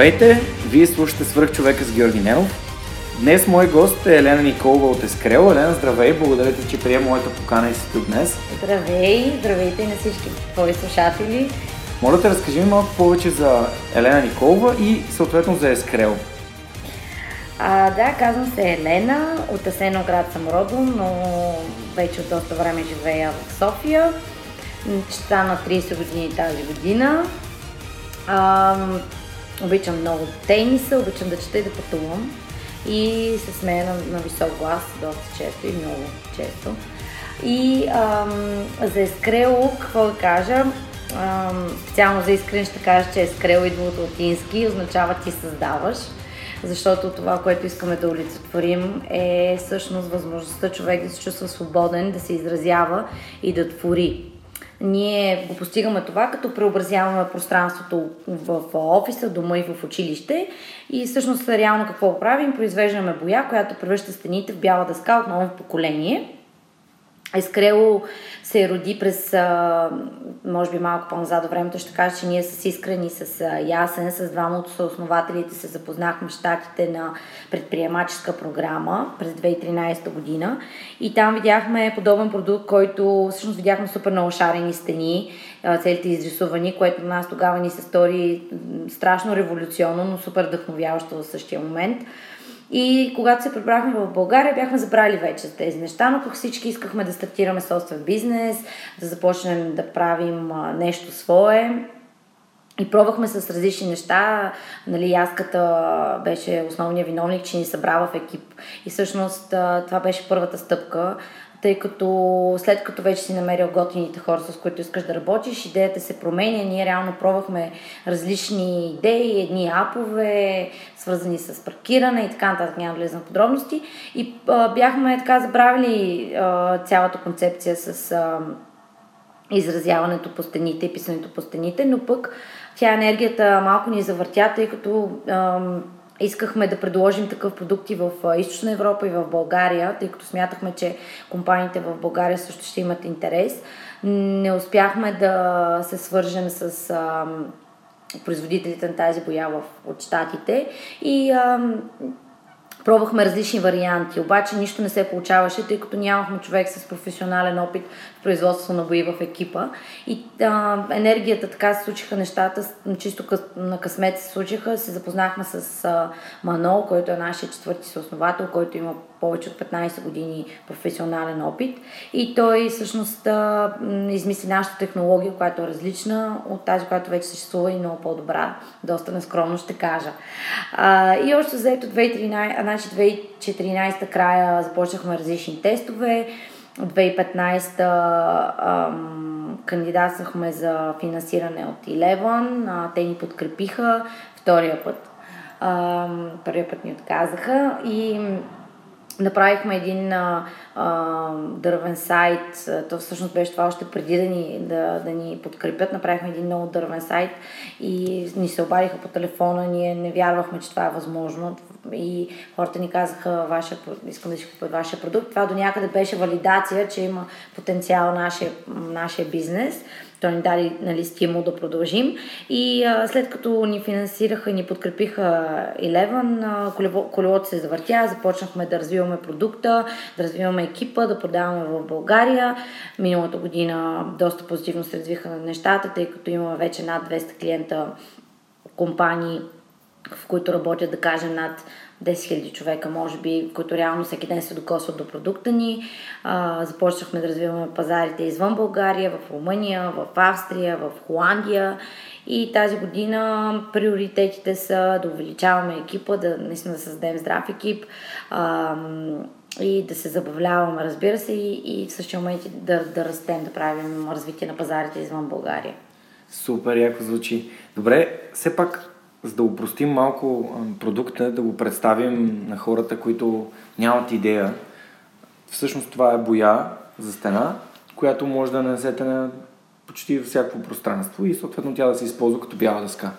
Здравейте! Вие слушате Свърх човека с Георги Ненов. Днес мой гост е Елена Николова от Ескрел. Елена, здравей! Благодаря ти, че приема моята покана и си тук днес. Здравей! Здравейте на всички твои слушатели. Моля те, разкажи ми малко повече за Елена Николова и съответно за Ескрел. А, да, казвам се Елена, от Асеноград съм родом, но вече от доста време живея в София. Ще стана 30 години тази година. А, Обичам много тениса, обичам да чета и да пътувам. И се смея на, на висок глас доста често и много често. И ам, за Ескрело, какво да кажа? Ам, специално за Искрен ще кажа, че Ескрело идва от латински означава ти създаваш. Защото това, което искаме да олицетворим е всъщност възможността човек да се чувства свободен, да се изразява и да твори. Ние го постигаме това, като преобразяваме пространството в офиса, дома и в училище. И всъщност реално какво правим? Произвеждаме боя, която превръща стените в бяла дъска от ново поколение. Искрело се роди през, може би малко по-назад времето, ще кажа, че ние с Искрен и с Ясен, с двама от съоснователите се запознахме в щатите на предприемаческа програма през 2013 година и там видяхме подобен продукт, който всъщност видяхме супер много шарени стени, целите изрисувани, което на нас тогава ни се стори страшно революционно, но супер вдъхновяващо в същия момент. И когато се прибрахме в България, бяхме забрали вече тези неща, но пък всички искахме да стартираме собствен бизнес, да започнем да правим нещо свое. И пробвахме с различни неща. Нали, Яската беше основният виновник, че ни събрава в екип. И всъщност това беше първата стъпка тъй като след като вече си намерил готините хора, с които искаш да работиш, идеята се променя. Ние реално пробвахме различни идеи, едни апове, свързани с паркиране и така нататък, няма да влезам в подробности. И а, бяхме така забравили а, цялата концепция с а, изразяването по стените и писането по стените, но пък тя енергията малко ни завъртя, тъй като а, Искахме да предложим такъв продукт и в Източна Европа и в България, тъй като смятахме, че компаниите в България също ще имат интерес. Не успяхме да се свържем с производителите на тази боя в, от щатите и Пробвахме различни варианти, обаче нищо не се получаваше, тъй като нямахме човек с професионален опит в производство на бои в екипа. И а, енергията така се случиха нещата, чисто къс, на късмет се случиха. Се запознахме с а, Манол, който е нашия четвърти съосновател, който има повече от 15 години професионален опит. И той всъщност а, измисли нашата технология, която е различна от тази, която вече съществува и много по-добра. Доста нескромно ще кажа. А, и още заето 2013, значи 2014 края започнахме различни тестове. 2015 ам, кандидатствахме за финансиране от Eleven. А, те ни подкрепиха втория път. Ам, първия път ни отказаха и Направихме един а, а, дървен сайт, то всъщност беше това още преди да ни, да, да ни подкрепят. Направихме един много дървен сайт и ни се обадиха по телефона, ние не вярвахме, че това е възможно и хората ни казаха, вашия, искам да си купя вашия продукт. Това до някъде беше валидация, че има потенциал нашия, нашия бизнес. Той ни даде нали, стимул да продължим. И а, след като ни финансираха и ни подкрепиха Eleven, колелото се завъртя, започнахме да развиваме продукта, да развиваме екипа, да продаваме в България. Миналата година доста позитивно се развиха нещата, тъй като имаме вече над 200 клиента компании, в които работят, да кажем, над 10 000 човека, може би, които реално всеки ден се докосват до продукта ни. А, започнахме да развиваме пазарите извън България, в Румъния, в Австрия, в Холандия. И тази година приоритетите са да увеличаваме екипа, да наистина да създадем здрав екип а, и да се забавляваме, разбира се, и, и в същия момент да, да растем, да правим развитие на пазарите извън България. Супер, яко звучи. Добре, все пак за да упростим малко продукта, да го представим на хората, които нямат идея. Всъщност това е боя за стена, която може да нанесете на почти всяко пространство и съответно тя да се използва като бяла дъска.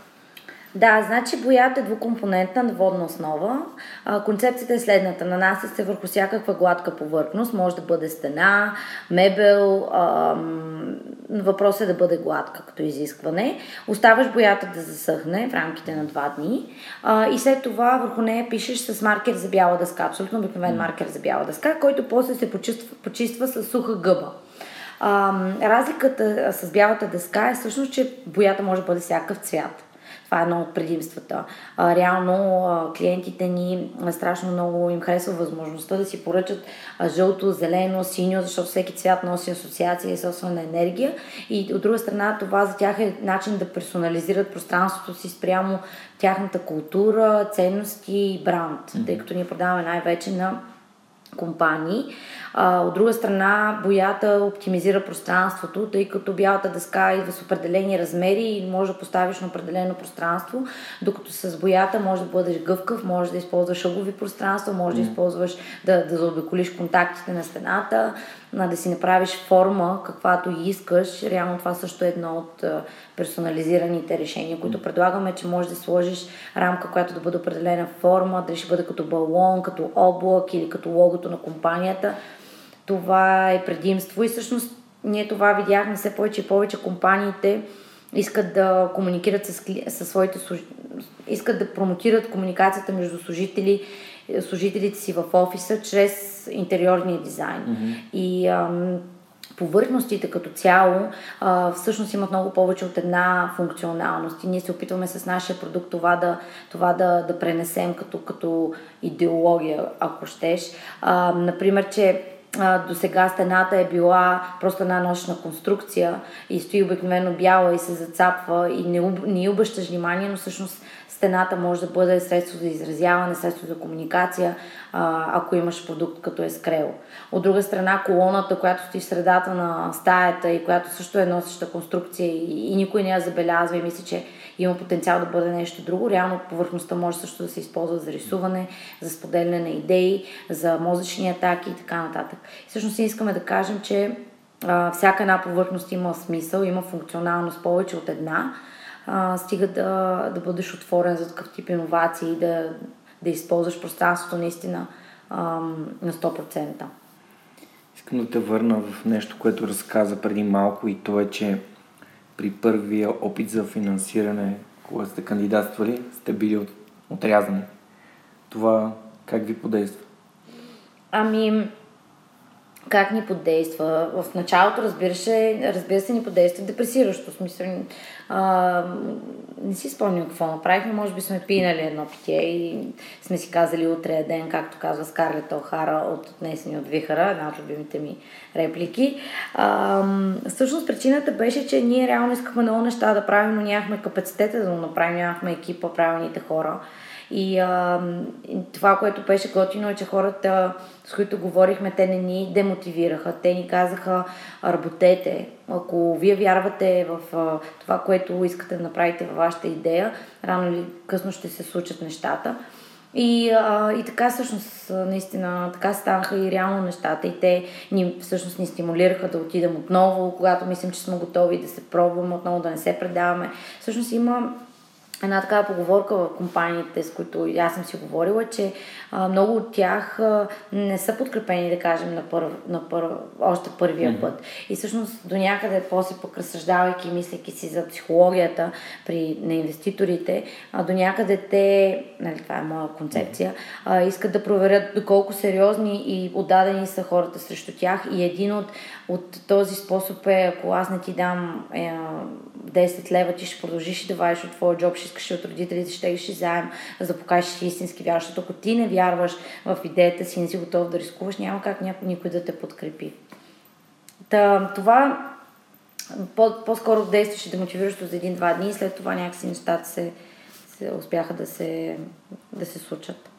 Да, значи боята е двукомпонентна на водна основа. А, концепцията е следната. Нанася се върху всякаква гладка повърхност. Може да бъде стена, мебел. Ам, въпросът е да бъде гладка като изискване. Оставаш боята да засъхне в рамките на два дни а, и след това върху нея пишеш с маркер за бяла дъска, абсолютно обикновен маркер за бяла дъска, който после се почиства, почиства с суха гъба. А, разликата с бялата дъска е всъщност, че боята може да бъде всякакъв цвят. Това е едно от предимствата. А, реално а, клиентите ни страшно много им харесва възможността да си поръчат а, жълто, зелено, синьо, защото всеки цвят носи асоциация и собствена енергия. И от друга страна това за тях е начин да персонализират пространството си спрямо тяхната култура, ценности и бранд, mm-hmm. тъй като ние продаваме най-вече на компании. А, от друга страна, боята оптимизира пространството, тъй като бялата дъска идва с определени размери и може да поставиш на определено пространство, докато с боята може да бъдеш гъвкав, може да използваш ъгови пространства, може да използваш да, да заобиколиш контактите на стената, да си направиш форма, каквато искаш. Реално това също е едно от персонализираните решения, които предлагаме, че можеш да сложиш рамка, която да бъде определена форма, дали ще бъде като балон, като облак или като логото на компанията. Това е предимство и всъщност ние това видяхме все повече и повече компаниите искат да комуникират с, с своите искат да промотират комуникацията между служители, служителите си в офиса чрез интериорния дизайн. Mm-hmm. И ам, повърхностите като цяло а, всъщност имат много повече от една функционалност и ние се опитваме с нашия продукт това да, това да, да пренесем като, като идеология, ако щеш. А, например, че до сега стената е била просто една нощна конструкция и стои обикновено бяла и се зацапва и не, не обръщаш внимание, но всъщност стената може да бъде средство за изразяване, средство за комуникация, ако имаш продукт като ескрел. От друга страна, колоната, която стои в средата на стаята и която също е носеща конструкция и, никой не я забелязва и мисли, че има потенциал да бъде нещо друго. Реално повърхността може също да се използва за рисуване, за споделяне на идеи, за мозъчни атаки и така нататък. И всъщност искаме да кажем, че всяка една повърхност има смисъл, има функционалност повече от една, а, стига да, да бъдеш отворен за такъв тип иновации и да, да използваш пространството наистина а, на 100%. Искам да те върна в нещо, което разказа преди малко и то е, че при първия опит за финансиране, когато сте кандидатствали, сте били от, отрязани. Това как ви подейства? Ами, как ни подейства. В началото, разбира се, разбира се, ни подейства депресиращо. В смисъл, не си спомням какво направихме. Може би сме пинали едно питие и сме си казали утре ден, както казва Скарлет Охара от Отнесени от Вихара, една от любимите ми реплики. А, всъщност причината беше, че ние реално искахме много неща да правим, но нямахме капацитета да го направим, нямахме екипа, правилните хора. И а, това, което беше готино е, че хората, с които говорихме, те не ни демотивираха. Те ни казаха, работете. Ако вие вярвате в а, това, което искате да направите във вашата идея, рано или късно ще се случат нещата. И, а, и така всъщност наистина така станаха и реално нещата и те ни всъщност ни стимулираха да отидем отново, когато мислим, че сме готови да се пробваме отново, да не се предаваме. Всъщност има една такава поговорка в компаниите, с които аз съм си говорила, че а, много от тях а, не са подкрепени, да кажем, на, първ, на първ, още първия mm-hmm. път. И всъщност до някъде, после пък разсъждавайки мислейки си за психологията при, на инвеститорите, а, до някъде те, нали, това е моя концепция, а, искат да проверят доколко сериозни и отдадени са хората срещу тях. И един от, от този способ е, ако аз не ти дам е, 10 лева, ти ще продължиш да вадиш от твоя джоб, ще искаш от родителите, ще искаш заем, за да покажеш, че истински вярваш. Защото ако ти не вярваш в идеята си, не си готов да рискуваш, няма как някой, никой да те подкрепи. Та, това по- по-скоро действаше демотивиращо за един-два дни и след това някакси нещата се, се успяха да се, да се случат.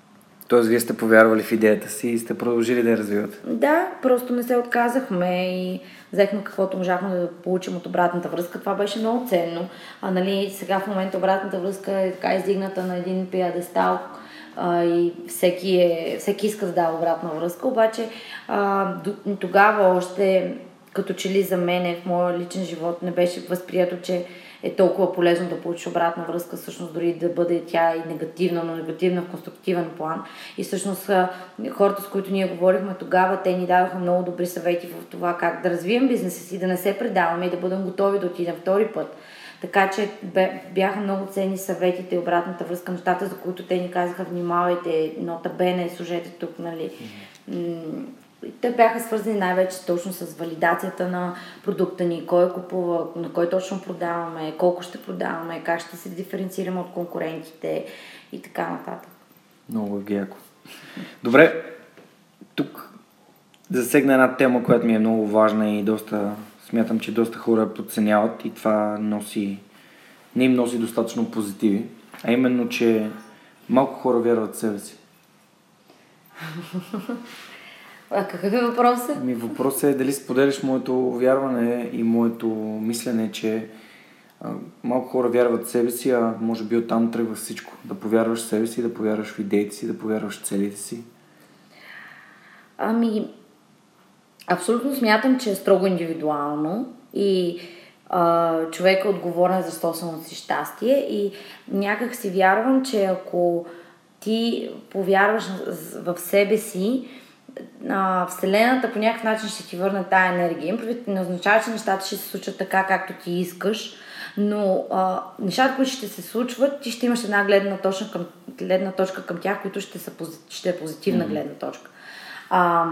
Тоест, вие сте повярвали в идеята си и сте продължили да я развивате? Да, просто не се отказахме и взехме каквото можахме да получим от обратната връзка. Това беше много ценно. А нали, сега в момента обратната връзка е така издигната на един пиадестал и всеки, е, всеки иска да дава обратна връзка, обаче а, тогава още като че ли за мен в моя личен живот не беше възприето, че е толкова полезно да получиш обратна връзка, всъщност дори да бъде тя и негативна, но негативна в конструктивен план. И всъщност хората, с които ние говорихме тогава, те ни дадоха много добри съвети в това как да развием бизнеса си, да не се предаваме и да бъдем готови да отидем втори път. Така че бяха много ценни съветите и обратната връзка, нещата, за които те ни казаха, внимавайте, нота бене, служете тук, нали. Mm-hmm те бяха свързани най-вече точно с валидацията на продукта ни, кой купува, на кой точно продаваме, колко ще продаваме, как ще се диференцираме от конкурентите и така нататък. Много е яко. Добре, тук засегна една тема, която ми е много важна и доста, смятам, че доста хора подценяват и това носи, не им носи достатъчно позитиви, а именно, че малко хора вярват в себе си. А какъв е въпросът? Ми въпросът е дали споделиш моето вярване и моето мислене, че а, малко хора вярват в себе си, а може би оттам тръгва всичко. Да повярваш в себе си, да повярваш в идеите си, да повярваш в целите си. Ами, абсолютно смятам, че е строго индивидуално и а, човек е отговорен за собственото си щастие и някак си вярвам, че ако ти повярваш в себе си, а, Вселената по някакъв начин ще ти върне тая енергия. Не означава, че нещата ще се случат така, както ти искаш, но а, нещата, които ще се случват, ти ще имаш една гледна точка към, гледна точка към тях, които ще, са, ще е позитивна mm-hmm. гледна точка. А,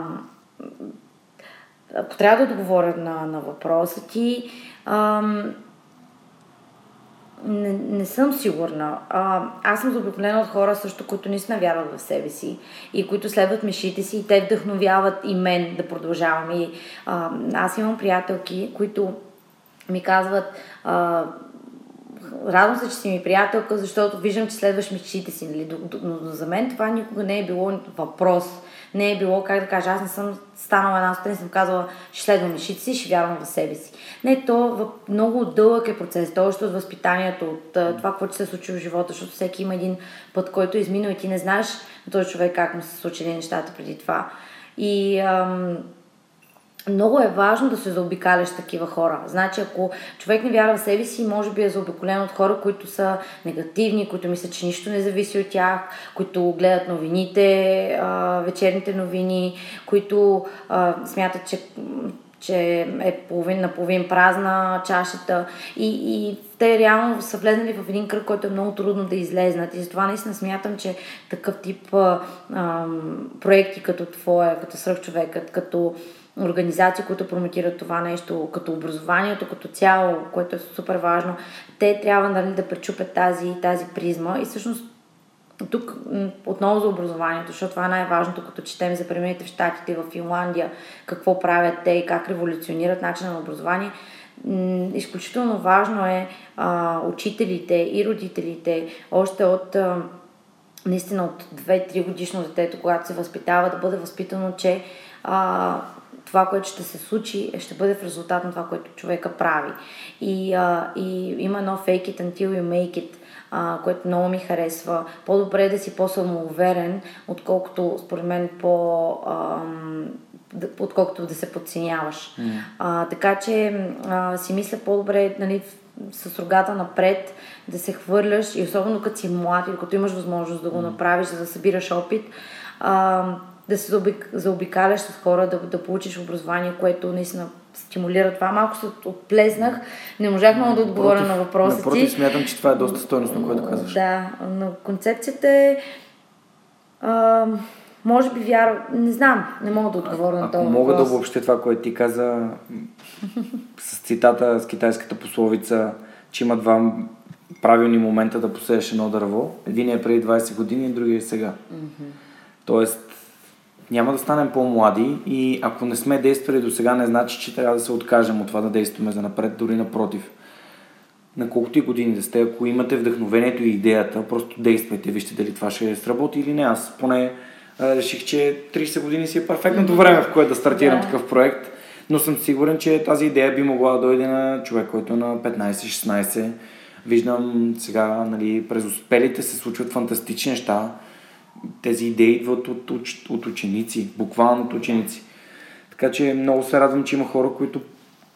ако трябва да отговоря на, на въпроса ти, а, не, не съм сигурна. А, аз съм заобиколена от хора също, които наистина вярват в себе си и които следват мешите си и те вдъхновяват и мен да продължавам. И, а, аз имам приятелки, които ми казват а, радвам се, че си ми приятелка, защото виждам, че следваш мечтите си. Нали? Но за мен това никога не е било въпрос не е било, как да кажа, аз не съм станала една сутрин съм казала, ще следвам мишите си, ще вярвам в себе си. Не, то много дълъг е процес, то още от възпитанието, от това, което се случи в живота, защото всеки има един път, който е изминал и ти не знаеш на този човек как му се случили нещата преди това. И ам, много е важно да се заобикаляш такива хора. Значи, ако човек не вярва в себе си, може би е заобиколен от хора, които са негативни, които мислят, че нищо не зависи от тях, които гледат новините, вечерните новини, които смятат, че че е половин на половин празна чашата и, и те реално са влезнали в един кръг, който е много трудно да излезнат. И затова наистина смятам, че такъв тип а, а, проекти като твоя, като свръхчовекът, като организации, които промотират това нещо, като образованието като цяло, което е супер важно, те трябва нали, да пречупят тази, тази призма и всъщност тук отново за образованието, защото това е най-важното, като четем за премините в Штатите, в Финландия, какво правят те и как революционират начина на образование. Изключително важно е а, учителите и родителите още от а, наистина от 2-3 годишно детето, когато се възпитава, да бъде възпитано, че а, това, което ще се случи, ще бъде в резултат на това, което човека прави. И, а, и има едно fake it until you make it, а, което много ми харесва. По-добре е да си по-самоуверен, отколкото, според мен, по... Ам, отколкото да се подценяваш. Mm. А, така че а, си мисля по-добре, нали, с рогата напред, да се хвърляш и особено като си млад или като имаш възможност да го направиш, за да събираш опит, а, да се заобикаляш с хора, да, да получиш образование, което наистина стимулира това. Малко се отплезнах, не можах много да отговоря на въпросите. Напротив, смятам, че това е доста стойностно, което казваш. Да, но концепцията е а, може би вяра... Не знам, не мога да отговоря а, на това. Мога да обобщя това, което ти каза с цитата с китайската пословица, че има два правилни момента да посееш едно дърво. Един е преди 20 години, другия е сега. Mm-hmm. Тоест, няма да станем по-млади и ако не сме действали до сега, не значи, че трябва да се откажем от това да действаме за напред, дори напротив. На колкото и години да сте, ако имате вдъхновението и идеята, просто действайте, вижте дали това ще сработи или не. Аз поне реших, че 30 години си е перфектното време, в което да стартирам yeah. такъв проект, но съм сигурен, че тази идея би могла да дойде на човек, който е на 15-16. Виждам сега, нали, през успелите се случват фантастични неща. Тези идеи идват от, от, от ученици, буквално от ученици. Така че много се радвам, че има хора, които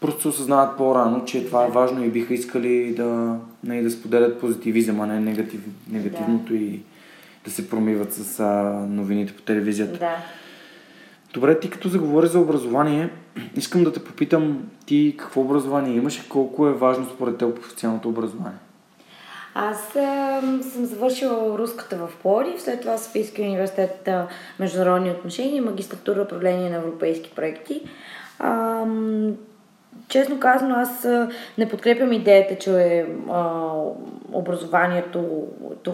просто осъзнават по-рано, че това е важно и биха искали да, не, нали, да споделят позитивизъм, а не негатив, негативното да. и да се промиват с а, новините по телевизията. Да. Добре, ти като заговори за образование, искам да те попитам ти какво образование имаш и колко е важно според теб официалното образование? Аз а, съм завършила руската в Плодив, след това Софийския университет международни отношения и магистратура управление на европейски проекти. А, честно казано, аз не подкрепям идеята, че а, образованието,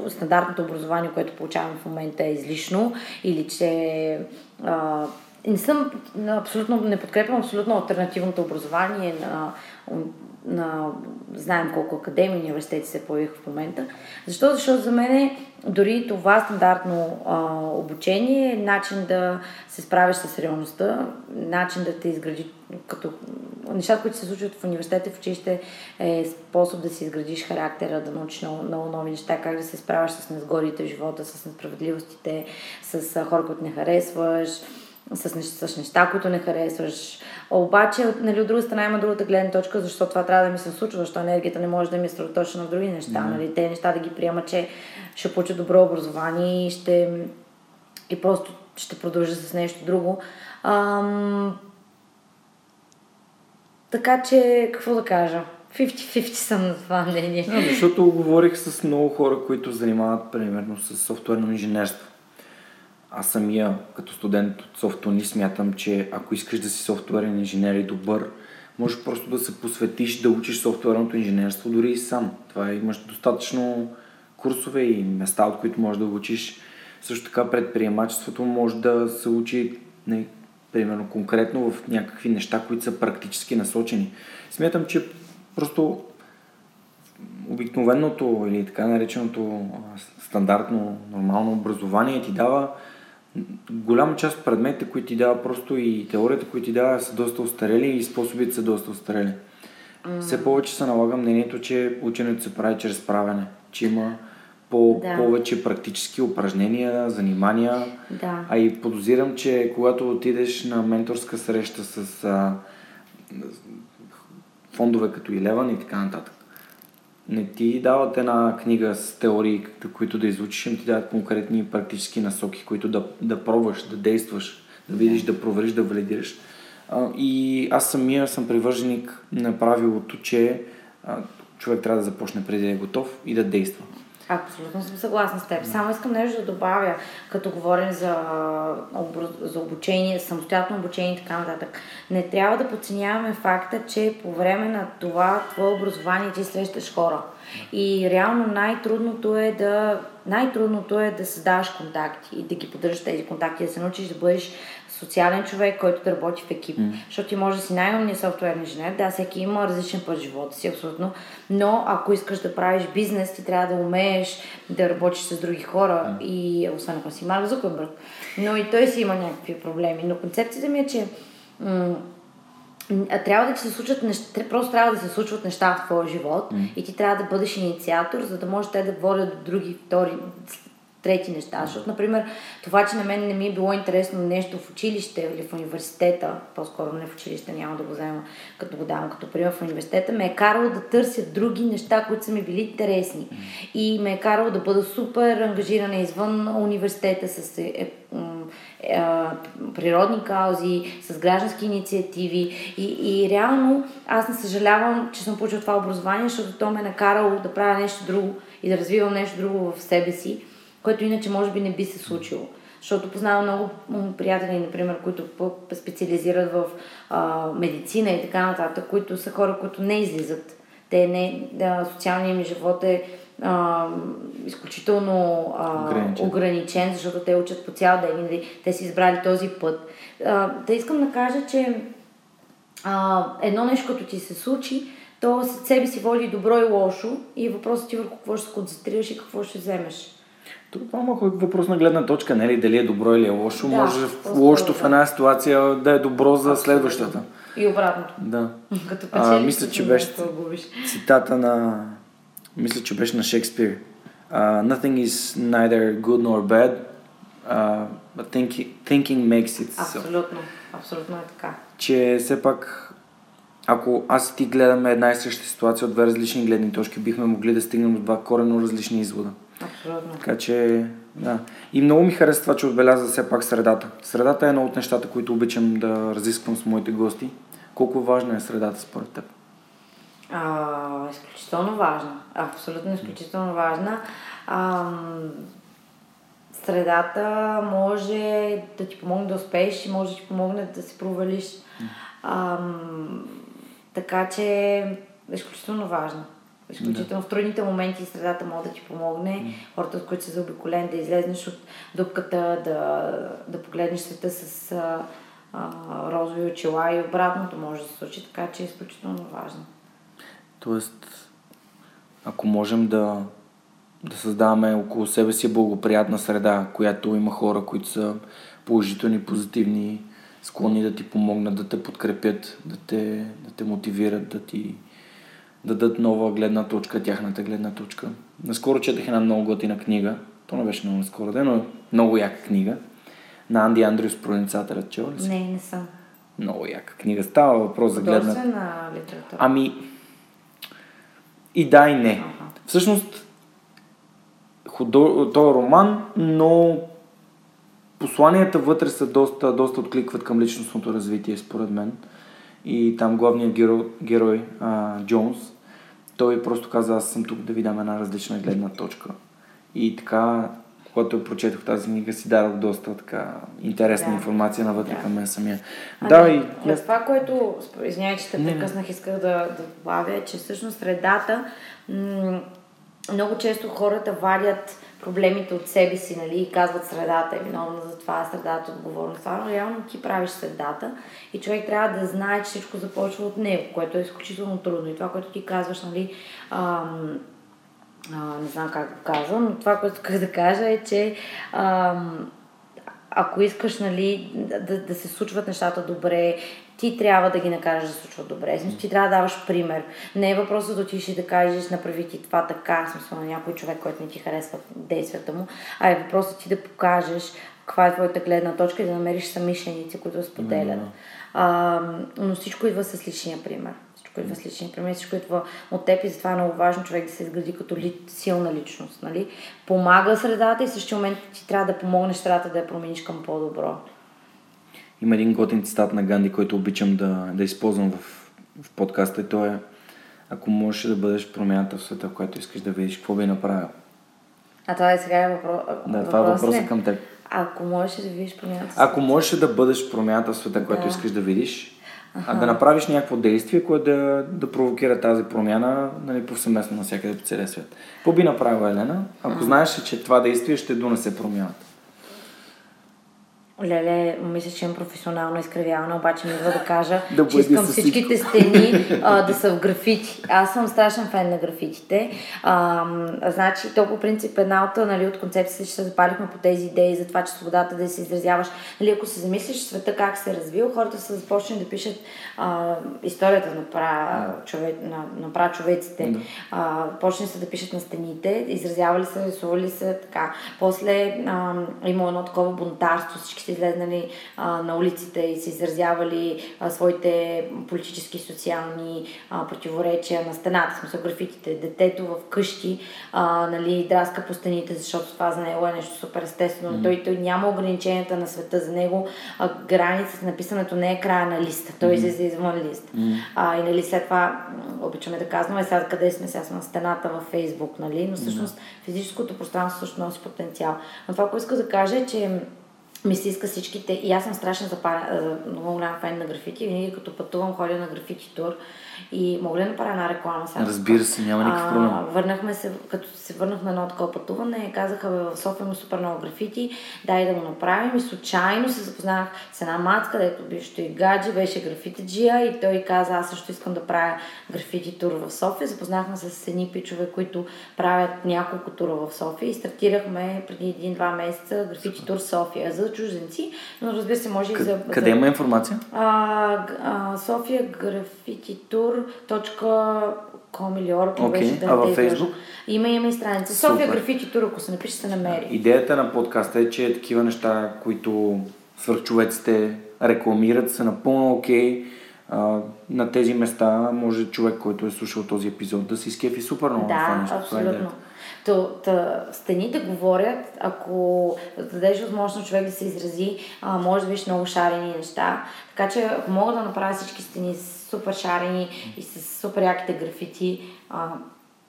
стандартното образование, което получавам в момента е излишно или че а, не съм абсолютно, не подкрепям абсолютно альтернативното образование на, на знаем колко академии и университети се появиха в момента. Защо? Защото за мен дори това стандартно а, обучение е начин да се справиш с реалността, начин да те изгради като нещата, които се случват в университета, в училище е способ да си изградиш характера, да научиш много, много нови неща, как да се справяш с незгодите в живота, с несправедливостите, с хора, които не харесваш, с, с неща, които не харесваш. Обаче, нали, от друга страна има другата гледна точка, защо това трябва да ми се случва, защо енергията не може да ми е съсредоточена в други неща. Mm-hmm. Нали, те неща да ги приема, че ще получа добро образование и ще и просто ще продължа с нещо друго. Ам... Така че, какво да кажа? 50-50 съм на това мнение. Да, защото говорих с много хора, които занимават, примерно, с софтуерно инженерство. Аз самия, като студент от софтуни, смятам, че ако искаш да си софтуерен инженер и добър, можеш просто да се посветиш да учиш софтуерното инженерство дори и сам. Това е, имаш достатъчно курсове и места, от които можеш да учиш. Също така предприемачеството може да се учи не, примерно конкретно в някакви неща, които са практически насочени. Смятам, че просто обикновеното или така нареченото стандартно, нормално образование ти дава голяма част от предметите, които ти дава, просто и теорията, които ти дава, са доста устарели и способите са доста устарели. Mm. Все повече се налага мнението, че ученето се прави чрез правене, че има по- да. повече практически упражнения, занимания. Да. А и подозирам, че когато отидеш на менторска среща с а, фондове като Илеван и така нататък, не ти дават една книга с теории, които да изучиш, им ти дават конкретни практически насоки, които да, да пробваш, да действаш, да видиш, да провериш, да валидираш. И аз самия съм привърженик на правилото, че човек трябва да започне преди да е готов и да действа. Абсолютно съм съгласна с теб. Само искам нещо да добавя, като говорим за, за обучение, самостоятелно обучение и така нататък. Не трябва да подценяваме факта, че по време на това твое образование ти срещаш хора. И реално най-трудното е да най-трудното е да създаваш контакти и да ги поддържаш тези контакти, да се научиш да бъдеш социален човек, който да работи в екип. Mm. Защото ти може да си най-умният софтуерен инженер, да, всеки има различен път в живота си, абсолютно, но ако искаш да правиш бизнес, ти трябва да умееш да работиш с други хора mm. и освен ако си Марк Зукърбърг. Но и той си има някакви проблеми. Но концепцията ми е, че м- трябва да ти се случват неща, просто трябва да се случват неща в твоя живот mm. и ти трябва да бъдеш инициатор, за да може те да водят до други, втори, трети неща. Защото, например, това, че на мен не ми е било интересно нещо в училище или в университета, по-скоро не в училище, няма да го взема като го давам като пример в университета, ме е карало да търся други неща, които са ми били интересни. И ме е карало да бъда супер ангажирана извън университета с е, е, е, природни каузи, с граждански инициативи. И, и реално аз не съжалявам, че съм получила това образование, защото то ме е накарало да правя нещо друго и да развивам нещо друго в себе си което иначе може би не би се случило. Защото познавам много приятели, например, които специализират в а, медицина и така нататък, които са хора, които не излизат. Те не, да, социалният ми живот е а, изключително а, ограничен. ограничен, защото те учат по цял ден, нали? те са избрали този път. А, да искам да кажа, че а, едно нещо, като ти се случи, то след себе си води добро и лошо и въпросът ти върху какво ще се концентрираш и какво ще вземеш. Това малко е въпрос на гледна точка, не ли? Дали е добро или е лошо. Да, Може лошото в една ситуация да е добро за следващата. И обратното. Да. Като а, мисля, че беше цитата на... Мисля, че беше на Шекспир. Uh, nothing is neither good nor bad, uh, but thinking, thinking makes it so. Абсолютно. Абсолютно е така. Че все пак ако аз и ти гледаме една и съща ситуация от две различни гледни точки, бихме могли да стигнем до два корено различни извода. Абсолютно. Така че, да. И много ми харесва това, че отбеляза все пак средата. Средата е едно от нещата, които обичам да разисквам с моите гости. Колко важна е средата според теб? А, изключително важна. Абсолютно изключително важна. А, средата може да ти помогне да успееш и може да ти помогне да се провалиш. А, така че е изключително важна. Изключително да. в трудните моменти средата може да ти помогне. Mm. Хората, с които се заобиколен, да излезнеш от дупката, да, да погледнеш света с а, а, розови очила и обратното може да се случи, така че е изключително важно. Тоест, ако можем да, да създаваме около себе си благоприятна среда, която има хора, които са положителни, позитивни, склонни да ти помогнат, да те подкрепят, да те, да те мотивират, да ти дадат нова гледна точка, тяхната гледна точка. Наскоро четах една много готина книга, то не беше много наскоро, но е много яка книга, на Анди Андрюс, проницателят, чела ли си? Не, не съм. Много яка книга. Става въпрос за гледна... на литература? Ами, и да, и не. Ага. Всъщност, худо... той е роман, но посланията вътре са доста, доста откликват към личностното развитие, според мен. И там главният герой, герой а, Джонс, той просто каза, аз съм тук да ви дам една различна гледна точка. И така, когато я прочетох тази книга, си дадох доста така интересна да. информация навътре да. към мен самия. А, да, и... Това, което, извинявай, че те прекъснах, исках да, да добавя, е, че всъщност средата, м- много често хората вадят проблемите от себе си, нали, и казват средата е виновна за това, средата е отговорна това, но реално ти правиш средата и човек трябва да знае, че всичко започва от него, което е изключително трудно. И това, което ти казваш, нали, ам, а, не знам как го казвам, но това, което исках да кажа е, че ам, ако искаш нали, да, да се случват нещата добре, ти трябва да ги накажеш да се случват добре. Смисъл, ти трябва да даваш пример. Не е въпросът да отидеш и да кажеш, направи ти това така, смисъл на някой човек, който не ти харесва действията му, а е въпросът ти да покажеш каква е твоята гледна точка и да намериш самишленици, които споделят. Mm-hmm. А, но всичко идва с личния пример. Всичко идва с личния пример, всичко идва от теб и затова е много важно човек да се изгради като ли, силна личност. Нали? Помага средата и в същия момент ти трябва да помогнеш средата да я промениш към по-добро. Има един готин цитат на Ганди, който обичам да, да използвам в, в подкаста и то е ако можеш да бъдеш промяната в света, която искаш да видиш, какво би направил? А това е сега е въпрос. Да, това е въпросът към теб. Ако можеш да видиш промяната. Ако можеш да бъдеш промяната в света, която да. искаш да видиш, а да направиш някакво действие, което да, да провокира тази промяна нали, повсеместно навсякъде по целия свят. Какво би направила Елена, ако знаеш, че това действие ще донесе промяната? Леле, мисля, че имам професионално изкривяване, обаче ми идва да кажа, Да че искам всичките стени а, да са в графити. Аз съм страшен фен на графитите. А, значи, то по принцип една от, нали, от концепциите, че се запалихме по тези идеи за това, че свободата да се изразяваш. Нали, ако се замислиш света как се е развил, хората са започнали да пишат а, историята на пра, човек, на, на пра човеците. Да. А, почнали са да пишат на стените, изразявали се, рисували се така. После а, има едно такова бунтарство, всички са излезнали а, на улиците и са изразявали а, своите политически и социални а, противоречия на стената, смисъл графитите. Детето в къщи а, нали, драска по стените, защото това за него е нещо супер естествено. Mm. Той, той няма ограниченията на света за него. А, границата на писането не е края на листа. Той излиза извън листа. Mm. А, и нали, след това обичаме да казваме сега къде сме, сега сме на стената във Фейсбук, нали? но всъщност физическото пространство също носи потенциал. Но това, което иска да кажа е, че ми се иска всичките, и аз съм страшен запара, а, много голям фен на графити, винаги като пътувам ходя на графити тур. И мога ли да направя една реклама сега? Разбира се, няма никакъв А, проблем. Върнахме се, като се върнах на едно такова пътуване, казаха, бе, в София има супер много графити, дай да го направим. И случайно се запознах с една матка, където бившето и гадже беше графитиджия и той каза, аз също искам да правя графити тур в София. Запознахме се с едни пичове, които правят няколко тура в София. И стартирахме преди един-два месеца графити тур София. За чужденци, но разбира се може и за... Къ- Къде има информация? А, а, София графититур.com или Окей, беше да а във. Фейсбук? Има, има и страница. София Супер. графити тур, ако се напише, се намери. Идеята на подкаста е, че такива неща, които свърхчовеците рекламират, са напълно окей. А, на тези места може човек, който е слушал този епизод, да се изкефи супер много. това Да, нещо. Това е То, та, стените говорят, ако дадеш възможност човек да се изрази, а, може да видиш много шарени неща. Така че ако мога да направя всички стени супер шарени и с супер яките графити, а,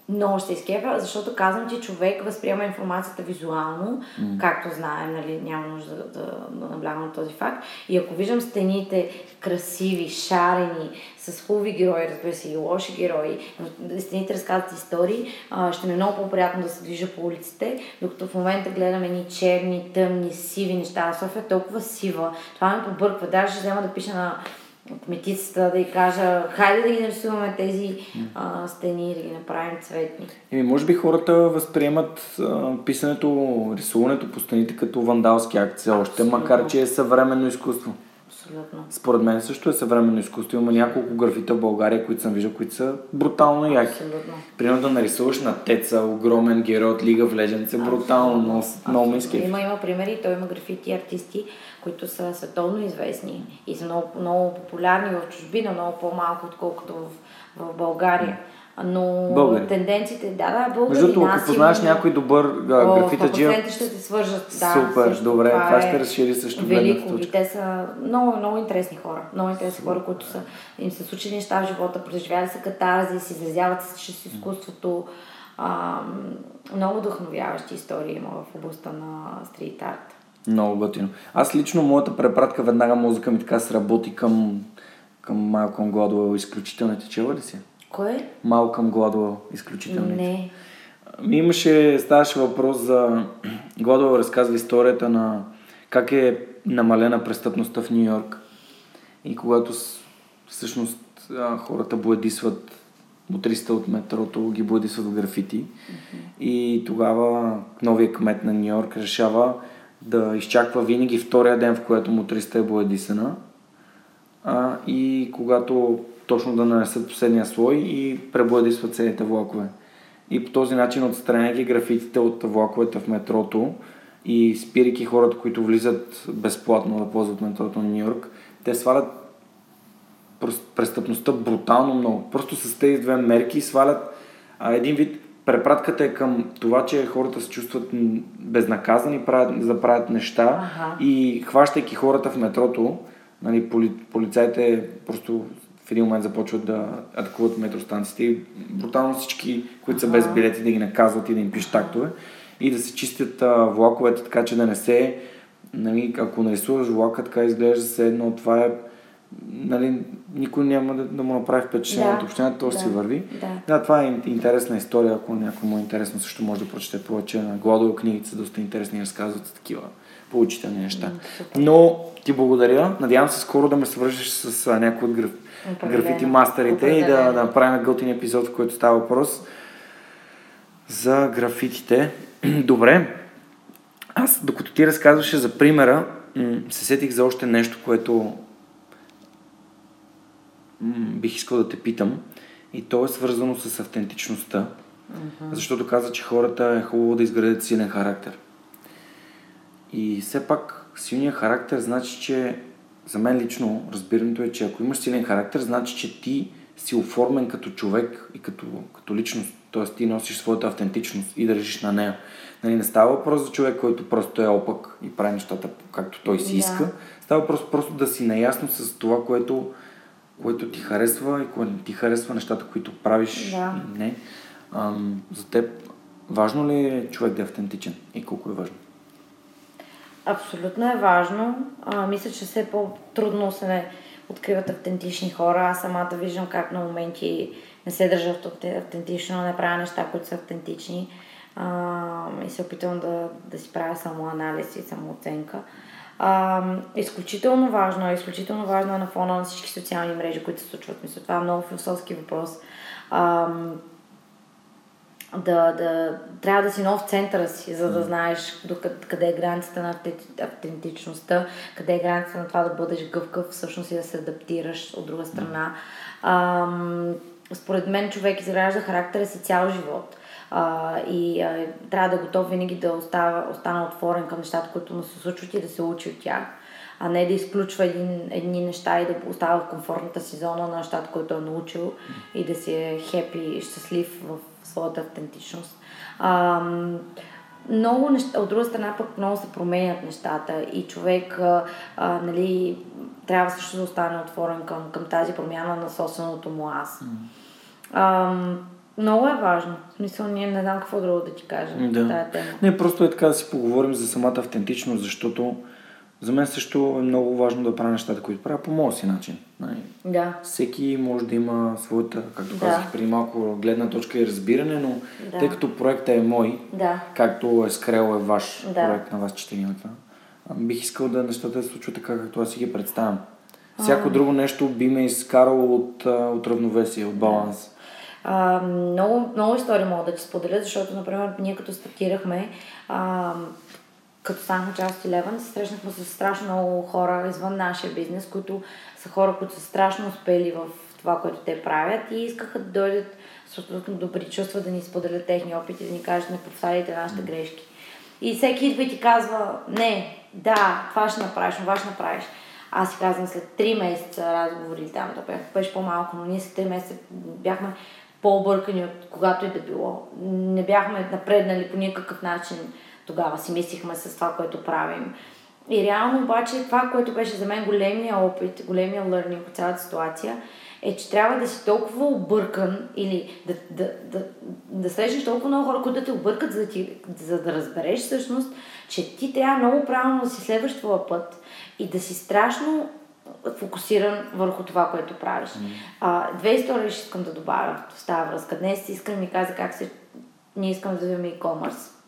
много ще се изкепя, защото казвам ти, човек възприема информацията визуално, mm. както знаем, нали, няма нужда да, да, да наблягам на този факт. И ако виждам стените красиви, шарени, с хубави герои, разбира се, и лоши герои, но стените разказват истории, а, ще ми е много по-приятно да се движа по улиците, докато в момента гледам едни черни, тъмни, сиви неща. София е толкова сива. Това ме побърква. Даже ще взема да пиша на кметицата да й кажа, хайде да ги нарисуваме тези а, стени и да ги направим цветни. Еми, може би хората възприемат а, писането, рисуването по стените като вандалски все още, макар че е съвременно изкуство. Абсолютно. Според мен също е съвременно изкуство. Има няколко графита в България, които съм виждал, които са брутално яки. Абсолютно. Примерно да нарисуваш на Теца, огромен герой от Лига в Legends е брутално, много, много ме изкефи. Има, има примери, той има графити артисти, които са световно известни и са много, много популярни в чужбина, много по-малко, отколкото в, в България. Но Българи. тенденциите, да, да, българи, Между другото, ако познаваш има- някой добър а, графитаджия, 100% ще се свържат. Да, Супер, също. добре, това е ще разшири също Велико. И те са много, много интересни хора. Много интересни хора, които са, им са случили неща в живота, преживяли са катарзи, се изразяват с чрез изкуството. А, много вдъхновяващи истории има в областта на стрит арт. много готино. Аз лично моята препратка веднага мозъка ми така сработи към, към Малком Гладуел. Изключителните чела ли си? Кой е? Малком Гладуел. Изключителните. Не. Ми имаше, ставаше въпрос за... Гладуел разказва историята на как е намалена престъпността в Нью Йорк. И когато всъщност хората боядисват мотриста от метрото, ги боядисват в графити. И тогава новия кмет на Нью Йорк решава да изчаква винаги втория ден, в който мотриста е боядисана. А, и когато точно да нанесат последния слой и пребоядисват целите влакове. И по този начин, отстраняйки графитите от влаковете в метрото и спирайки хората, които влизат безплатно да ползват метрото на Нью Йорк, те свалят престъпността брутално много. Просто с тези две мерки свалят а, един вид. Препратката е към това, че хората се чувстват безнаказани, правят, да правят неща Аха. и хващайки хората в метрото, нали, поли, полицайите просто в един момент започват да атакуват метростанциите и брутално всички, които са без билети, да ги наказват и да им пишат тактове и да се чистят а, влаковете, така че да не се, нали, ако нарисуваш влака, така изглежда се едно, това е, нали, никой няма да, да му направи впечатление Да, от общината, то да, си върви. да. Да, това е ин- интересна история, ако някой му е интересно, също може да прочете повече на Гладо, книгите са доста интересни и разказват такива поучителни неща. Но ти благодаря. Надявам се скоро да ме свържеш с а, някой от граф... графити мастерите и да, да направим гълтин епизод, в който става въпрос за графитите. Добре. Аз, докато ти разказваше за примера, се сетих за още нещо, което бих искал да те питам. И то е свързано с автентичността. Uh-huh. Защото каза, че хората е хубаво да изградят силен характер. И все пак силният характер значи, че за мен лично разбирането е, че ако имаш силен характер, значи, че ти си оформен като човек и като, като личност. Тоест ти носиш своята автентичност и държиш на нея. Нали, не става въпрос за човек, който просто е опък и прави нещата както той си иска. Да. Става въпрос просто да си наясно с това, което, което ти харесва и което ти харесва нещата, които правиш. Да. Не. Ам, за теб важно ли е човек да е автентичен и колко е важно? Абсолютно е важно. А, мисля, че все по-трудно се не откриват автентични хора. Аз самата виждам как на моменти не се държа автентично, не правя неща, които са автентични а, и се опитвам да, да си правя самоанализ и самооценка. А, изключително важно е, изключително важно е на фона на всички социални мрежи, които се случват. Мисля, това е много философски въпрос. А, да, да, трябва да си нов центъра си, за да знаеш до къде, е границата на автентичността, къде е границата на това да бъдеш гъвкав всъщност и да се адаптираш от друга страна. А, според мен човек изгражда характера си цял живот. А, и а, трябва да е готов винаги да остава, остана отворен към нещата, които му се случват и да се учи от тях а не да изключва един, едни неща и да остава в комфортната си зона на нещата, които е научил и да си е хепи и щастлив в своята автентичност. А, много неща, от друга страна пък много се променят нещата и човек а, а, нали, трябва също да остане отворен към, към тази промяна на собственото му аз. А, много е важно. В смисъл, ние не знам какво друго да ти кажа да. тази тема. Не, просто е така да си поговорим за самата автентичност, защото за мен също е много важно да правя нещата, които правя по моя си начин. Нали? Да. Всеки може да има своята, както да. казах преди малко, гледна точка и разбиране, но да. тъй като проектът е мой, да. както е скрел е ваш да. проект на вас четиримата, бих искал да нещата се случват така, както аз си ги представям. Всяко а... друго нещо би ме изкарало от, от равновесие, от баланс. Да. А, много, много истории мога да ти споделя, защото, например, ние като стартирахме, а, като станахме част от Eleven, се срещнахме с страшно много хора извън нашия бизнес, които са хора, които са страшно успели в това, което те правят и искаха да дойдат с абсолютно добри чувства, да ни споделят техни опити, да ни кажат, не повтаряйте нашите грешки. И всеки идва и ти казва, не, да, това ще направиш, това ще направиш. Аз си казвам, след 3 месеца разговори там, да беше по-малко, но ние след 3 месеца бяхме по-объркани от когато и да било. Не бяхме напреднали по никакъв начин тогава си мислихме с това, което правим. И реално обаче това, което беше за мен големия опит, големия learning по цялата ситуация, е, че трябва да си толкова объркан или да, да, да, да срещнеш толкова много хора, които да те объркат, за да, ти, за да разбереш всъщност, че ти трябва много правилно да си следваш твоя път и да си страшно фокусиран върху това, което правиш. Mm. А, две истории ще искам да добавя в тази връзка. Днес искам ми каза как се... Ние искам да вземем e-commerce.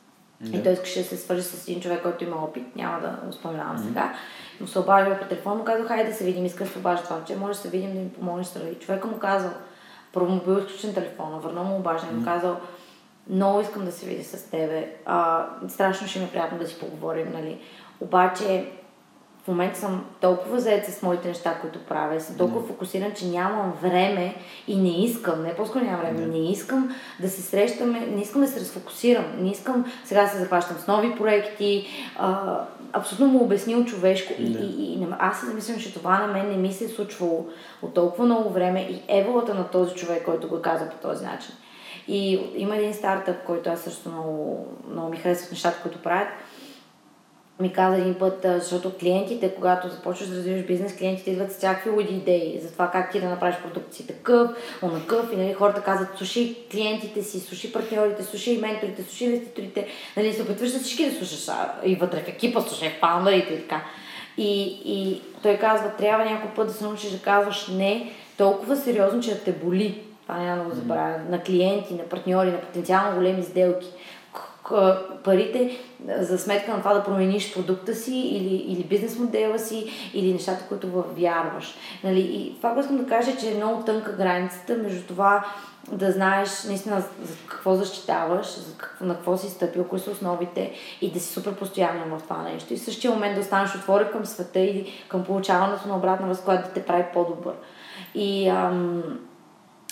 Yeah. И той искаше да се свържи с един човек, който има опит, няма да го споменавам mm-hmm. сега. Но се обажда по телефон, му казва, хайде да се видим, иска да се обажда това, че може да се видим да ми помогнеш с И човека му казал, първо му бил изключен телефона, върнал му обаждане, mm-hmm. му казал, много искам да се видя с тебе, а, страшно ще ми е приятно да си поговорим, нали. Обаче в момента съм толкова заед с моите неща, които правя, съм толкова фокусиран, че нямам време и не искам, не по-скоро нямам време, mm. не искам да се срещаме, не искам да се разфокусирам, не искам сега да се захващам с нови проекти, а, абсолютно му обяснил човешко и, и, и, и аз си замислям, че това на мен не ми се е случвало от толкова много време и еволата на този човек, който го каза по този начин. И има един стартъп, който аз също много, много ми харесват нещата, които правят ми каза един път, защото клиентите, когато започваш да развиваш бизнес, клиентите идват с всякакви луди идеи за това как ти да направиш продукции такъв, онакъв и нали, хората казват, слушай клиентите си, слушай партньорите, слушай менторите, слушай инвеститорите, нали, се опитваш за всички да слушаш и вътре в екипа, слушай фаундърите и така. И, и той казва, трябва някой път да се научиш да казваш не толкова сериозно, че да те боли. Това няма да го забравя. На клиенти, на партньори, на потенциално големи сделки парите за сметка на това да промениш продукта си или, или бизнес модела си или нещата, които вярваш. Нали? И това, което искам да кажа, че е много тънка границата между това да знаеш наистина за какво защитаваш, за какво, на какво си стъпил, кои са основите и да си супер постоянен в това нещо. И в същия момент да останеш отворен към света и към получаването на обратна връзка, която да те прави по-добър. И ам,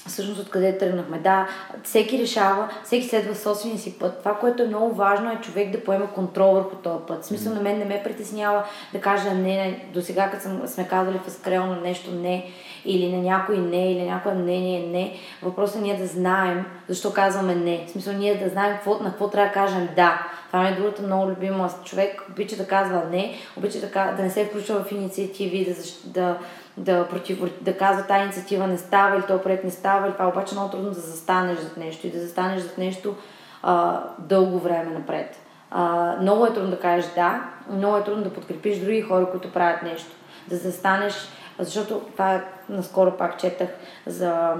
всъщност откъде тръгнахме. Да, всеки решава, всеки следва собствения си път. Това, което е много важно е човек да поема контрол върху този път. В смисъл на мен не ме притеснява да кажа не, не. до сега, като съм, сме казали в скрел на нещо не, или на някой не, или някое мнение не. Въпросът е ние да знаем защо казваме не. В смисъл ние да знаем какво, на какво трябва да кажем да. Това ми е другата много любима. Човек обича да казва не, обича да, да не се включва в инициативи, да, да, да, против, да казва тази инициатива не става или този проект не става. Или това е обаче много трудно да застанеш зад нещо и да застанеш зад нещо а, дълго време напред. А, много е трудно да кажеш да, много е трудно да подкрепиш други хора, които правят нещо. Да застанеш защото това наскоро пак четах за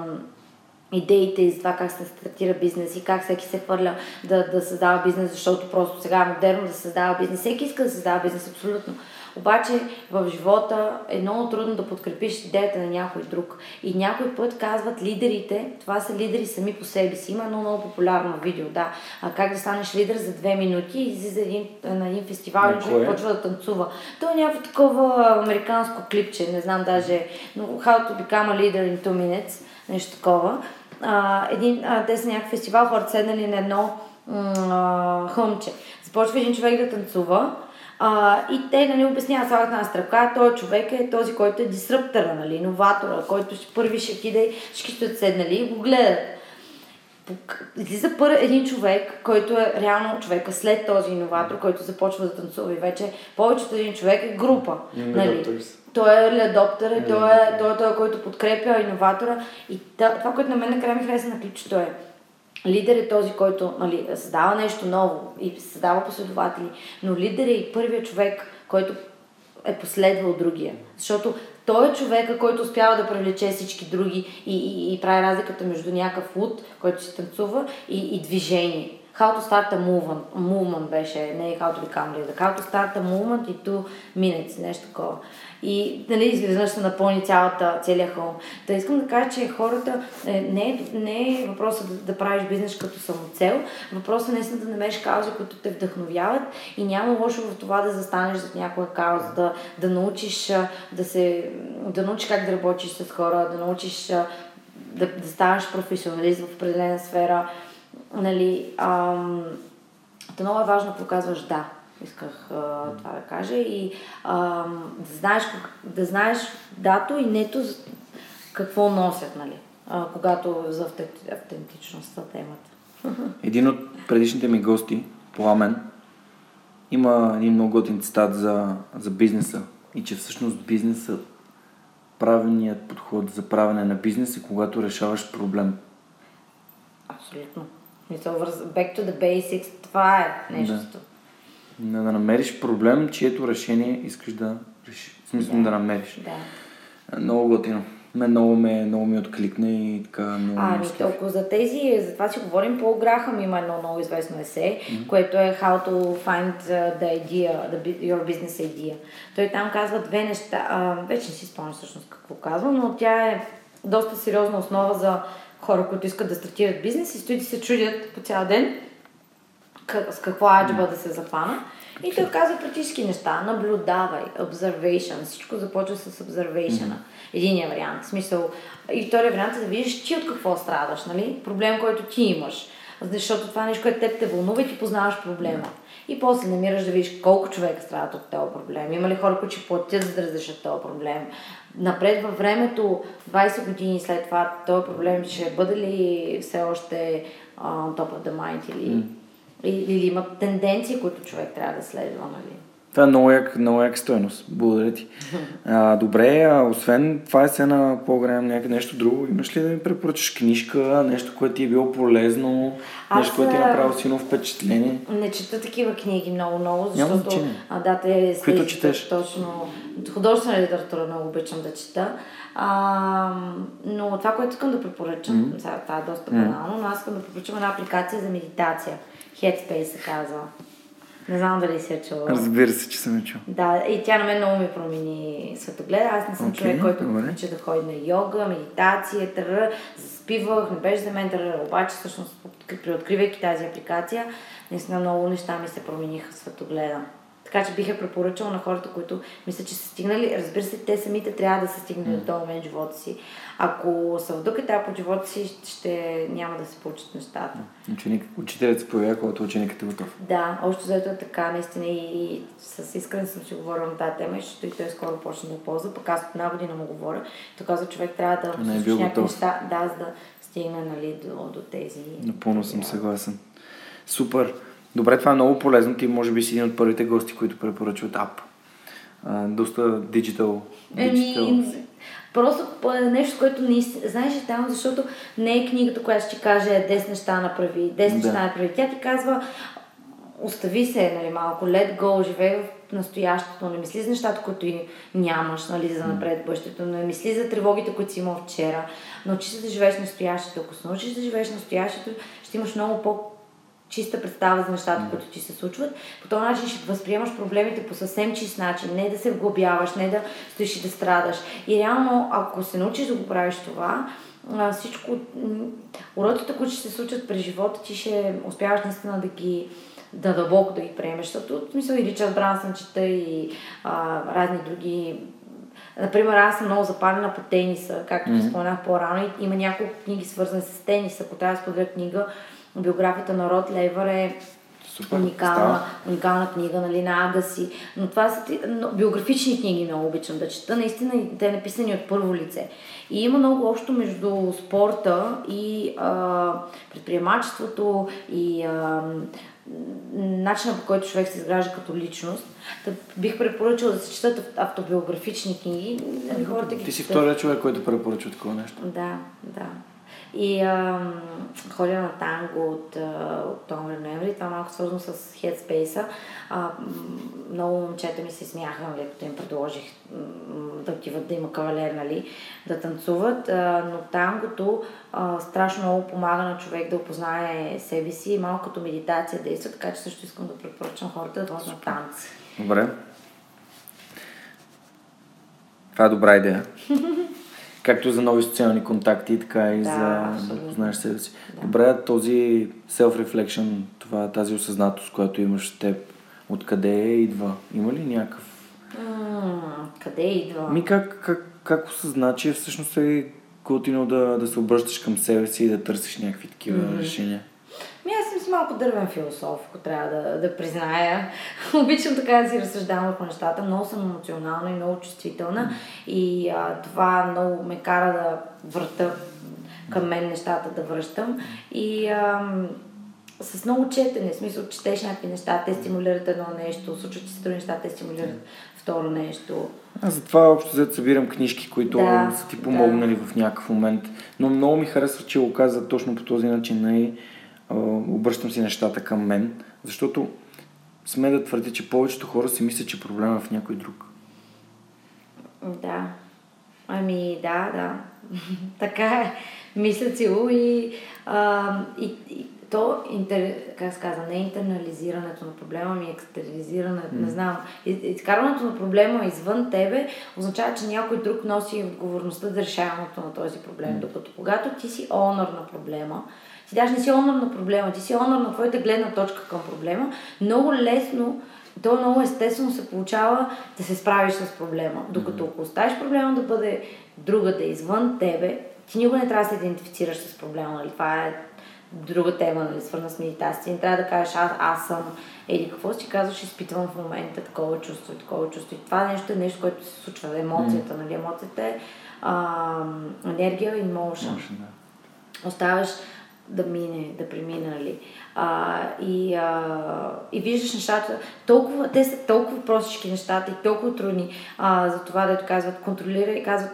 идеите и за това как се стартира бизнес и как всеки се хвърля да, да създава бизнес, защото просто сега е модерно да създава бизнес. Всеки иска да създава бизнес, абсолютно. Обаче в живота е много трудно да подкрепиш идеята на някой друг. И някой път казват лидерите, това са лидери сами по себе си. Има едно много популярно видео, да. А как да станеш лидер за две минути и излиза един, на един фестивал и човек почва да танцува. То е някакво такова американско клипче, не знам даже, но How to become a leader in two minutes, нещо такова. А, един, а, те са някакъв фестивал, хората седнали на едно м- хълмче. Започва един човек да танцува, а, и те нали, обясняват слагат една стръка, този човек е този, който е дисруптора, нали, иноватора, който ще, първи ще отиде, всички ще седнали и го гледат. Излиза пър един човек, който е реално човека след този иноватор, който започва да танцува и вече повечето един човек е група. Нали? Той е ледоптер, yeah. той е той, е той, който подкрепя иноватора и това, което на мен накрая ми хареса на клипчето е Лидер е този, който нали, създава нещо ново и създава последователи, но лидер е и първият човек, който е последвал другия. Защото той е човека, който успява да привлече всички други и, и, и прави разликата между някакъв луд, който се танцува, и, и движение. How to start a movement, movement беше, не how to become leader. How to start a movement и two minutes, нещо такова. И нали, изведнъж се напълни цялата, целия хълм. Та искам да кажа, че хората е, не, е, не е въпросът да, да правиш бизнес като самоцел, въпросът е наистина да намериш каузи, които те вдъхновяват и няма лошо в това да застанеш за някоя кауза, да, да научиш да се, да научиш как да работиш с хора, да научиш да, да ставаш професионалист в определена сфера нали, ам, да много е важно да показваш да. Исках а, това да кажа и ам, да, знаеш, да знаеш дато и нето какво носят, нали, а, когато за автентичността темата. Един от предишните ми гости, Пламен, има един много готин цитат за, за бизнеса и че всъщност бизнеса правилният подход за правене на бизнес е когато решаваш проблем. Абсолютно. Back to the basics, това е нещото. Да. Да намериш проблем, чието решение искаш да решиш. В смисъл да, да намериш. Да. Много готино. Мен много ме, много ми откликна и така много А, ми толкова за тези, за това си говорим, по Грахам има едно много известно есе, mm-hmm. което е How to find the idea, the, your business idea. Той там казва две неща, а, вече не си спомням всъщност какво казва, но тя е доста сериозна основа за хора, които искат да стартират бизнес и стоят и се чудят по цял ден как, с какво аджба да се запана. И той казва практически неща. Наблюдавай, observation. Всичко започва с observation. Mm-hmm. Единия вариант. В смисъл. И втория вариант е да видиш ти от какво страдаш, нали? Проблем, който ти имаш. Защото това е нещо, което теб те вълнува и ти познаваш проблема. И после намираш да видиш колко човека страдат от този проблем. Има ли хора, които ще платят за да разрешат този проблем? Напред във времето, 20 години след това, този проблем ще бъде ли все още on top of the mind или, mm. Или, има тенденции, които човек трябва да следва, нали? Това е много як, много як стойност. Благодаря ти. А, добре, а освен това е сцена по-голям някакво нещо друго, имаш ли да ми препоръчаш книжка, нещо, което ти е било полезно, Аз, нещо, което ти е направило силно впечатление? Не чета такива книги много-много, Няма защото значение. а, да, те Които четеш? Точно. Художествена литература много обичам да чета. А, но това, което искам да препоръчам, сега това е доста банално, но аз искам да препоръчам една апликация за медитация. Headspace се казва. Не знам дали си я чула. Разбира се, че съм я чул. Да, и тя на мен много ми промени светогледа. Аз не съм Окей, човек, който обича да ходи на йога, медитация, тър, заспивах, не беше за мен тър, обаче всъщност приоткривайки тази апликация, наистина много неща ми се промениха светогледа. Така че бих я препоръчала на хората, които мисля, че са стигнали. Разбира се, те самите трябва да са стигнали до този момент живота си. Ако са в друг етап от живота си, ще няма да се получат нещата. Ученик, учителят се появява, когато ученикът е готов. Да, още заето е така, наистина и с искрен съм си говорила на тази тема, защото и той скоро почна да ползва, пък аз от една година му говоря. Той каза, човек трябва да е бил готов. неща, да, за да стигне нали, до, до тези... Напълно съм съгласен. Супер. Добре, това е много полезно. Ти може би си един от първите гости, които препоръчват ап. А, доста диджитал. Еми, просто нещо, което не знаеш е там, защото не е книгата, която ще ти каже 10 неща направи, 10 Да. неща направи. Тя ти казва остави се, нали, малко, let go, живей в настоящето, не мисли за нещата, които и нямаш, нали, за напред бъдещето, не мисли за тревогите, които си имал вчера. Научи се да живееш настоящето. Ако се научиш да живееш настоящето, ще имаш много по чиста представа за нещата, които ти се случват. По този начин ще възприемаш проблемите по съвсем чист начин. Не да се вглобяваш, не да стоиш и да страдаш. И реално, ако се научиш да го правиш това, всичко, м, уроките, които ще се случат през живота ти, ще успяваш наистина да ги да дълбоко да ги приемеш. Защото, в смисъл, и Ричард Брансън чета и а, разни други Например, аз съм много запалена по тениса, както mm-hmm. споменах по-рано. И има няколко книги свързани с тениса. Ако трябва да споделя книга, биографията на Род Лейвър е Супер. уникална, Става. уникална книга, нали, на Агаси. Но това са но, биографични книги много обичам да чета. Наистина те написани от първо лице. И има много общо между спорта и а, предприемачеството и а, начина по който човек се изгражда като личност. Та бих препоръчала да се четат ав- автобиографични книги. Нали, хората ги Ти си втория човек, който препоръчва такова нещо. Да, да. И ам, ходя на танго от а, октомври-ноември. Това малко свързано с Headspace. А, много момчета ми се смяха, нали, като им предложих да отиват да има кавалер, нали, да танцуват. А, но тангото а, страшно много помага на човек да опознае себе си. Малко като медитация действа, така че също искам да препоръчам хората да ходят на танци. Добре. Това е добра идея. Както за нови социални контакти, така и Да, за да познаеш себе си. Добре, този self-reflection, това, тази осъзнатост, която имаш в теб, откъде идва? Има ли някакъв... М, къде идва? Ми как, как, как осъзна, че всъщност е готино да, да се обръщаш към себе си и да търсиш някакви такива mm-hmm. решения? Ми аз съм си малко дървен философ, ако трябва да, да призная. Обичам така да си разсъждавам върху нещата. Много съм емоционална и много чувствителна. И а, това много ме кара да върта към мен нещата да връщам. И ам, с много четене, в смисъл, четеш някакви неща, те стимулират едно нещо, случват ти се други неща, те стимулират второ нещо. Аз затова общо взето събирам книжки, които Да, са ти да. помогнали в някакъв момент. Но много ми харесва, че го каза точно по този начин. Нали? Обръщам си нещата към мен, защото сме да твърдя, че повечето хора си мислят, че проблема е в някой друг. Да. Ами, да, да. така е. Мисля си го и, а, и, и то, интер, как се казва, не интернализирането на проблема, ми екстернализирането, не знам. Из- Изкарването на проблема извън тебе означава, че някой друг носи отговорността за решаването на този проблем. Докато когато ти си онор на проблема, ти даже не си онор на проблема, ти си онор на твоята гледна точка към проблема, много лесно то много естествено се получава да се справиш с проблема. Докато ако оставиш проблема да бъде другаде, извън тебе, ти никога не трябва да се идентифицираш с проблема. Нали? Това е друга тема, нали? свързана с медитация. Не трябва да кажеш аз, аз съм или какво си казваш, изпитвам в момента такова чувство и такова чувство. И това нещо е нещо, което се случва. Емоцията, нали? Емоцията е а, енергия и motion. Да. Оставяш да мине, да премине, нали. А, и, а, и виждаш нещата, толкова, те са толкова простички нещата и толкова трудни а, за това, дето казват, контролирай, казват,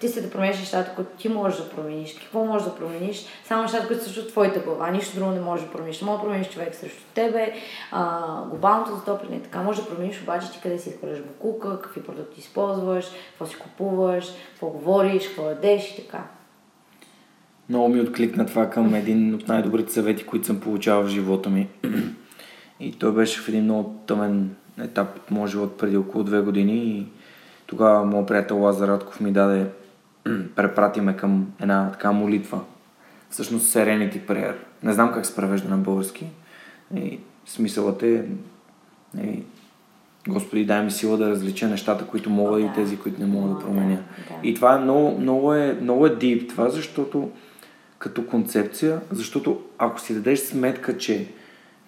ти се да промениш нещата, които ти можеш да промениш. Какво можеш да промениш? Само нещата, които са в твоята глава. Нищо друго не можеш да промениш. Не можеш да промениш човек срещу тебе, а, глобалното затопляне и така. Може да промениш обаче ти къде си изхвърляш букука, какви продукти използваш, какво си купуваш, какво говориш, какво ядеш и така. Много ми откликна това към един от най-добрите съвети, които съм получавал в живота ми. И той беше в един много тъмен етап от моят живот преди около две години и тогава моят приятел Лазар Радков ми даде препрати ме към една така молитва. Всъщност Serenity Prayer. Не знам как се превежда на български. И смисълът е и, Господи, дай ми сила да различа нещата, които мога да, и тези, които не мога да променя. Да, да. И това е много, много е, много е deep това, защото като концепция, защото ако си дадеш сметка, че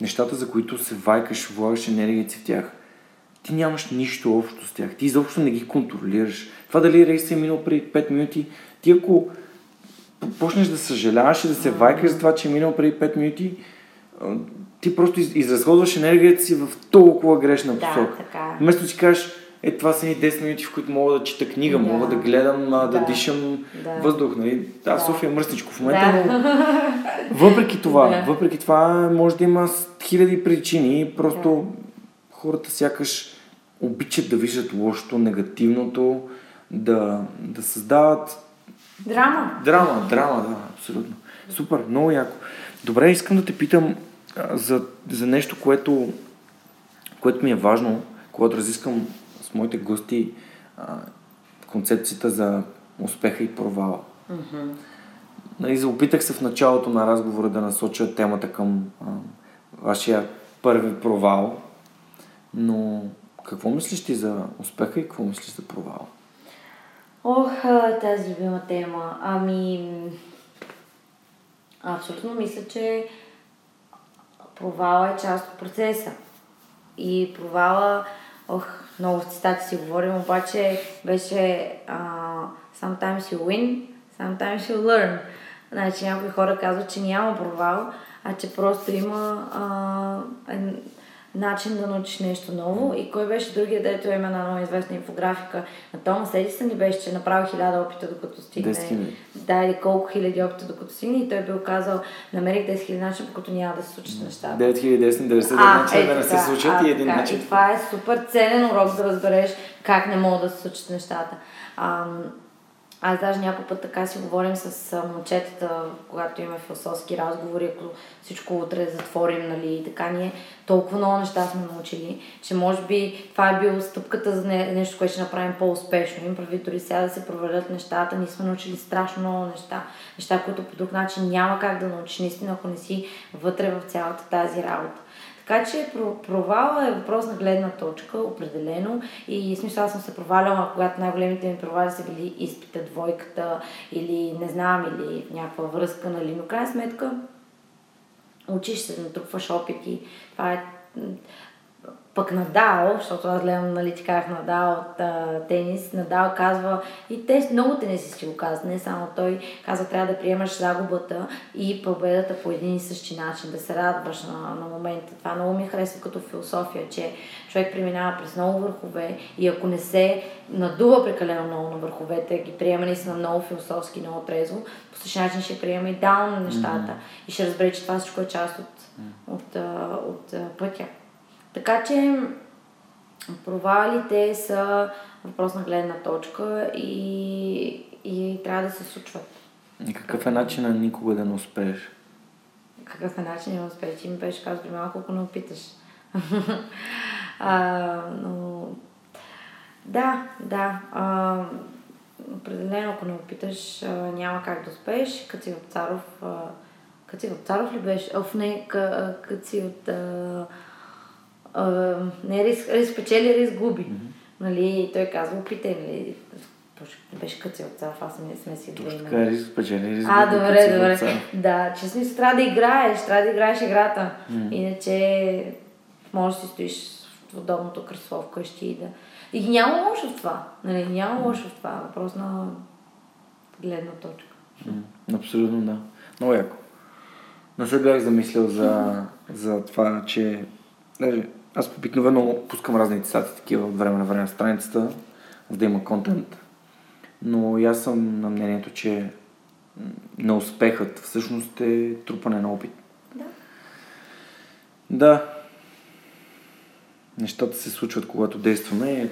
нещата, за които се вайкаш, влагаш енергията в тях, ти нямаш нищо общо с тях. Ти изобщо не ги контролираш. Това дали рейс е минал преди 5 минути, ти ако почнеш да съжаляваш и да се вайкаш за това, че е минал преди 5 минути, ти просто изразходваш енергията си в толкова грешна посока. Да, така. Вместо си кажеш, е, това са ни 10 минути, в които мога да чета книга, да. мога да гледам, да, да дишам да. въздух. Нали? Да, да, София е мръсничко в момента, да. но въпреки това, да. въпреки това, може да има хиляди причини, просто да. хората сякаш обичат да виждат лошото, негативното, да, да създават... Драма. Драма, драма, да, абсолютно. Супер, много яко. Добре, искам да те питам за, за нещо, което, което ми е важно, когато разискам с моите гости а, концепцията за успеха и провала. Mm-hmm. Нали, опитах се в началото на разговора да насоча темата към а, вашия първи провал, но какво мислиш ти за успеха и какво мислиш за провала? Ох, тази любима тема. Ами, абсолютно мисля, че провала е част от процеса. И провала, ох, много в цитати си говорим, обаче беше uh, sometimes you win, sometimes you learn. Значи някои хора казват, че няма провал, а че просто има uh, начин да научиш нещо ново. И кой беше другия, дето има една много известна инфографика на Томас Едисън и беше, че е направил хиляда опита докато стигне. Да, или колко хиляди опита докато стигне. И той бил казал, намерих 10 хиляди начина, по които няма да се случат нещата. 9999 начина да не се случат и един начин. И това е супер ценен урок да разбереш как не могат да се случат нещата. Ам, аз даже някой път така си говорим с момчетата, когато имаме философски разговори, ако всичко утре затворим, нали, и така ние толкова много неща сме научили, че може би това е било стъпката за не, нещо, което ще направим по-успешно. Им прави дори сега да се провалят нещата, ние сме научили страшно много неща, неща, които по друг начин няма как да научиш, наистина, ако не си вътре в цялата тази работа. Така че провала е въпрос на гледна точка, определено. И смисъл аз съм се проваляла, когато най-големите ми провали са били изпита, двойката или не знам, или някаква връзка, нали. Но крайна сметка учиш се, натрупваш опити. Това е пък Надал, защото аз гледам, нали ти казах Надал от а, тенис, Надал казва, и те много тенисисти го казват, не само той, казва, трябва да приемаш загубата и победата по един и същи начин, да се радваш на, на момента. Това много ми харесва като философия, че човек преминава през много върхове и ако не се надува прекалено много на върховете, ги приема наистина много философски, много трезво, по същия начин ще приема и даун на нещата mm-hmm. и ще разбере, че това всичко е част от, mm-hmm. от, от, от пътя. Така че провалите са въпрос на гледна точка и, и трябва да се случват. И какъв е начинът никога да не успееш? Какъв е начинът да не успееш? Ти ми беше казал малко, ако не опиташ. а, но... Да, да. А, определено, ако не опиташ, няма как да успееш. Като си от Царов... Като си от Царов ли беше? Оф, не, като си от... А, а, не риск, риск печели, риск губи. Mm-hmm. Нали, той казва, опитай, нали, беше от цял, аз не сме си Точно така, риск печели, риск А, добре, добре. Да, че смисъл трябва да играеш, трябва да играеш играта. Mm-hmm. Иначе може да си стоиш в удобното кресло вкъщи и да... И няма лошо в това. Нали, няма лошо в това. Въпрос на гледна точка. Mm, абсолютно да. Много яко. Не се бях замислил за, за това, че... Даже, аз обикновено пускам разни цитати такива от време на време на страницата, за да има контент. Но и аз съм на мнението, че на успехът всъщност е трупане на опит. Да. Да. Нещата се случват, когато действаме.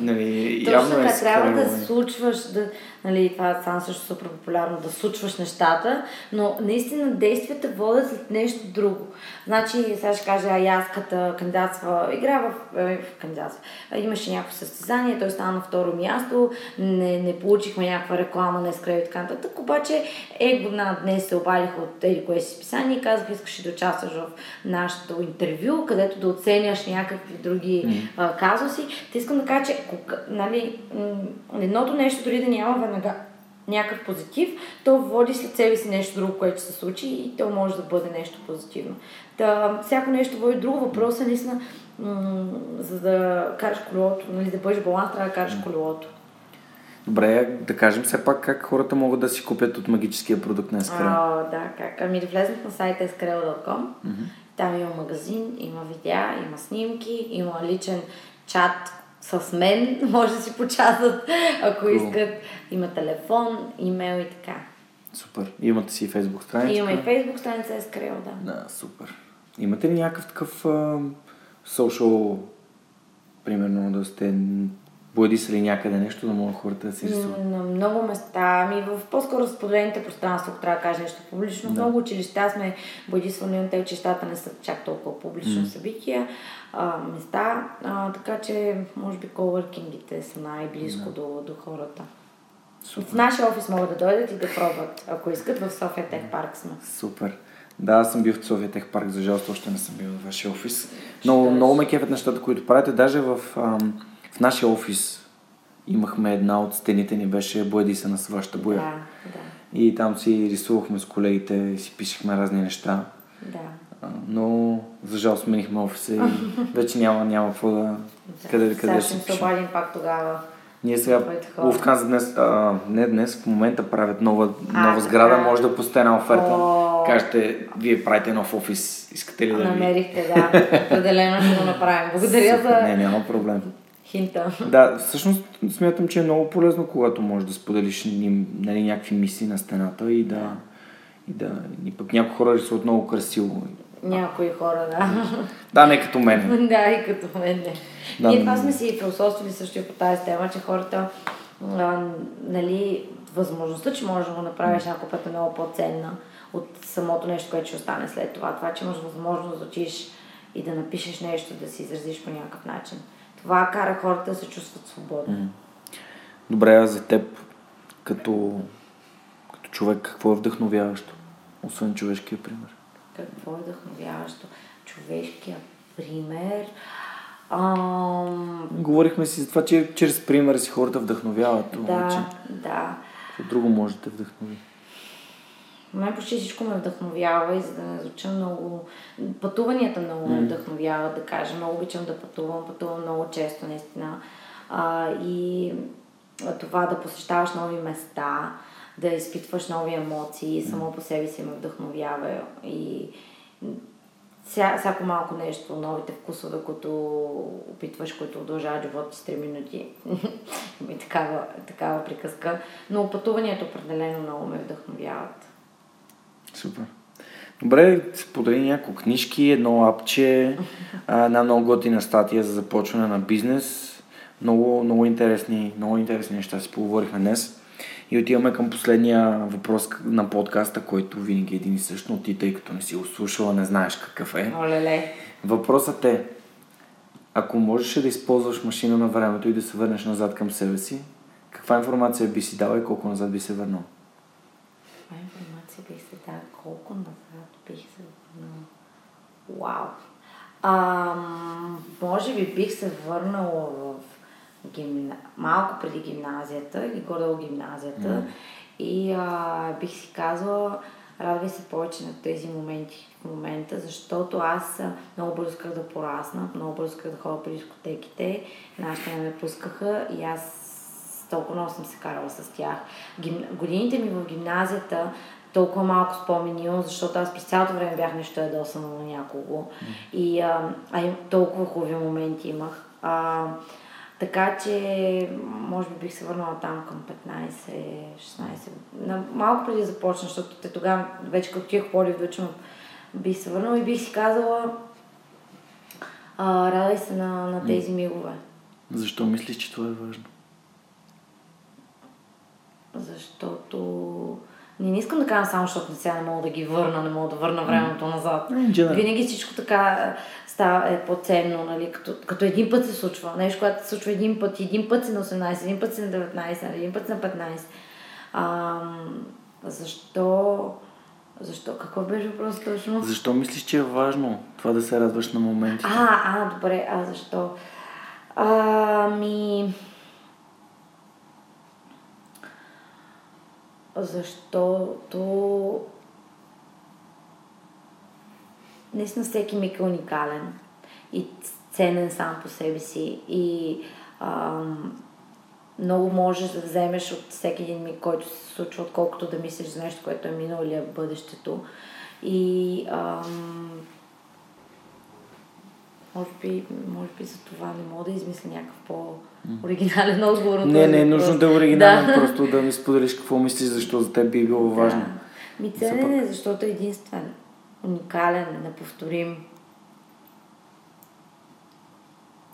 Нали, Точно явно така, е трябва да случваш, да, нали, това стана също супер популярно, да случваш нещата, но наистина действията водят след нещо друго. Значи, сега ще кажа, а и аз като кандидатства, игра в, е, в кандидатства, имаше някакво състезание, той стана на второ място, не, не получихме някаква реклама, не скръв и така нататък, обаче его на днес се обадиха от еди кое си списание и казаха, искаш да участваш в нашето интервю, където да оценяш някакви други а, казуси. Те искам да кажа, че кога, нали, м, едното нещо дори да няма веднага някакъв позитив, то води след себе си нещо друго, което се случи и то може да бъде нещо позитивно. Та, всяко нещо води друго. Въпрос е наистина, м- за да караш колелото, нали, да бъдеш баланс, трябва да караш колелото. Добре, да кажем все пак как хората могат да си купят от магическия продукт на Ескрел. А, да, как? Ами да влезнат на сайта eskrel.com. Там има магазин, има видеа, има снимки, има личен чат с мен. Може да си початат, ако искат. Има телефон, имейл и така. Супер. Имате си фейсбук страница. И има и фейсбук страница Eskrel, да. Да, супер. Имате ли някакъв такъв а, social, примерно да сте боядисали някъде нещо, да могат хората да си рисуват? На много места, ами в по-скоро споделените пространства, ако трябва да кажа нещо публично. В Да. много училища сме бодисвали, но те училищата не са чак толкова публично събития, а, места, а, така че може би колоркингите са най-близко до, до хората. В нашия офис могат да дойдат и да пробват, ако искат. В София Тех парк сме. Супер. Да, аз съм бил в София Тех парк, за жалост още не съм бил в вашия офис. Много, Ще много ме кефят нещата, които правите. Даже в, ам, в нашия офис имахме една от стените ни беше боядисана с вашата боя. Да, да, И там си рисувахме с колегите си пишехме разни неща. да. Но за жалост сменихме офиса и вече няма, няма какво да... Къде, Сега къде им се пишем. обадим пак тогава. Ние сега. Луфтханза днес, а, не днес, в момента правят нова, А, нова сграда, така. може да пусте една оферта. О. Кажете, вие правите нов офис, искате ли да. Намерихте, да. Определено ще го направим. Благодаря за Не, няма проблем. Хинта. Да, всъщност смятам, че е много полезно, когато можеш да споделиш нали, някакви мисли на стената и да... И да и пък някои хора рисуват много красиво. Някои хора, да. Да, не като мен. да, и като мен не. Да, Ние това сме си философствали също и по тази тема, че хората, а, нали, възможността, че можеш да го направиш няколко пъти е много по-ценна от самото нещо, което ще остане след това. Това, че имаш възможност да отидеш и да напишеш нещо, да се изразиш по някакъв начин. Това кара хората да се чувстват свободни. Добре, а за теб, като, като човек, какво е вдъхновяващо? Освен човешкия пример. Какво е вдъхновяващо? Човешкия пример. Ам, Говорихме си за това, че чрез пример си хората вдъхновяват. обаче да, да. Какво друго може да вдъхнови? Мен почти всичко ме вдъхновява и за да не звуча много... Пътуванията много ме вдъхновяват, да кажа. Много обичам да пътувам, пътувам много често, наистина. А, и това да посещаваш нови места, да изпитваш нови емоции, само по себе си ме вдъхновява. И ся, всяко малко нещо, новите вкусове, които опитваш, които удължават живота с 3 минути. Има и такава, такава приказка. Но пътуванията определено много ме вдъхновяват. Супер. Добре, сподели няколко книжки, едно апче, една много готина статия за започване на бизнес. Много, много интересни, много интересни неща си поговорихме днес. И отиваме към последния въпрос на подкаста, който винаги е един и същ, но ти, тъй като не си го слушала, не знаеш какъв е. Олеле. Въпросът е, ако можеш да използваш машина на времето и да се върнеш назад към себе си, каква информация би си дала и колко назад би се върнал? Каква информация бих се дала? Колко назад бих се върнала? Вау! Ам, може би бих се върнала в гимна... малко преди гимназията или горе гимназията Мгм. и а, бих си казала радвай се повече на тези моменти в момента, защото аз а, много бързо исках да порасна, много бързо исках да ходя по дискотеките, нашите не ме пускаха и аз толкова много съм се карала с тях. Гим... Годините ми в гимназията, толкова малко спомени имам, защото аз през цялото време бях нещо ядосана на някого. И а, а толкова хубави моменти имах. А, така че, може би бих се върнала там към 15-16. На, малко преди да започна, защото те тогава, вече като тих полив, вече бих се върнала и бих си казала, а, радай се на, на тези мигове. Защо мислиш, че това е важно? Защото не, не искам да кажа само, защото сега не мога да ги върна, не мога да върна времето назад. Винаги всичко така става е по-ценно, нали? Като, като един път се случва. Нещо, което се случва един път, един път си на 18, един път си на 19, един път си на 15. А, защо? Защо? Какво беше въпрос точно? Защо мислиш, че е важно това да се радваш на моментите? А, а, добре, а защо? Ами... Защото наистина всеки миг е уникален и ценен сам по себе си и ам, много можеш да вземеш от всеки един миг, който се случва, отколкото да мислиш за нещо, което е минало или е бъдещето. И ам, може би, може би за това не мога да измисля някакъв по-оригинален отговор. Не, не е нужно да е оригинален, да. просто да ми споделиш какво мислиш, защо за теб би било важно. Да. Ми ценен е, защото е единствен, уникален, неповторим.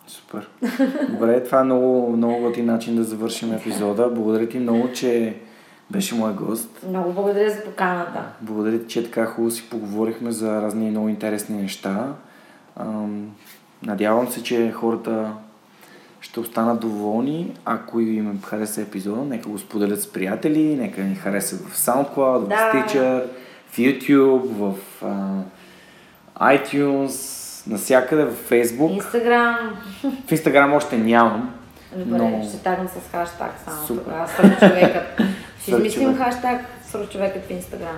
Супер. Добре, това е много, много готин начин да завършим епизода. Благодаря ти много, че беше мой гост. Много благодаря за поканата. Благодаря ти, че така хубаво си поговорихме за разни много интересни неща. Надявам се, че хората ще останат доволни. Ако им хареса епизода, нека го споделят с приятели, нека ни харесат в SoundCloud, в да. Stitcher, в YouTube, в uh, iTunes, насякъде, в Facebook. Instagram. В Instagram още нямам. Добре, но... ще тагна с хаштаг само Супер. тогава. Свръхчовекът. Ще измислим хаштаг свръхчовекът в Instagram.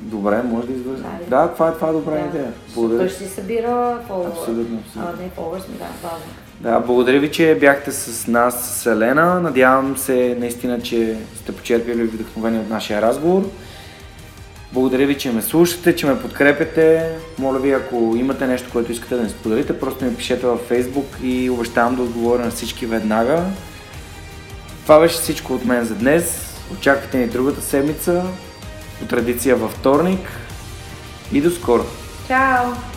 Добре, може да извършим. Да, да, това, е, това е добра да. идея. Благодаря. Той ще си събира фолуър. Абсолютно, абсолютно. А, не фолуър, да, важно. Да, благодаря ви, че бяхте с нас, с Елена. Надявам се наистина, че сте почерпили вдъхновени от нашия разговор. Благодаря ви, че ме слушате, че ме подкрепяте. Моля ви, ако имате нещо, което искате да ни споделите, просто ми пишете във Facebook и обещавам да отговоря на всички веднага. Това беше всичко от мен за днес. Очаквайте ни другата седмица по традиция във вторник и до скоро. Чао!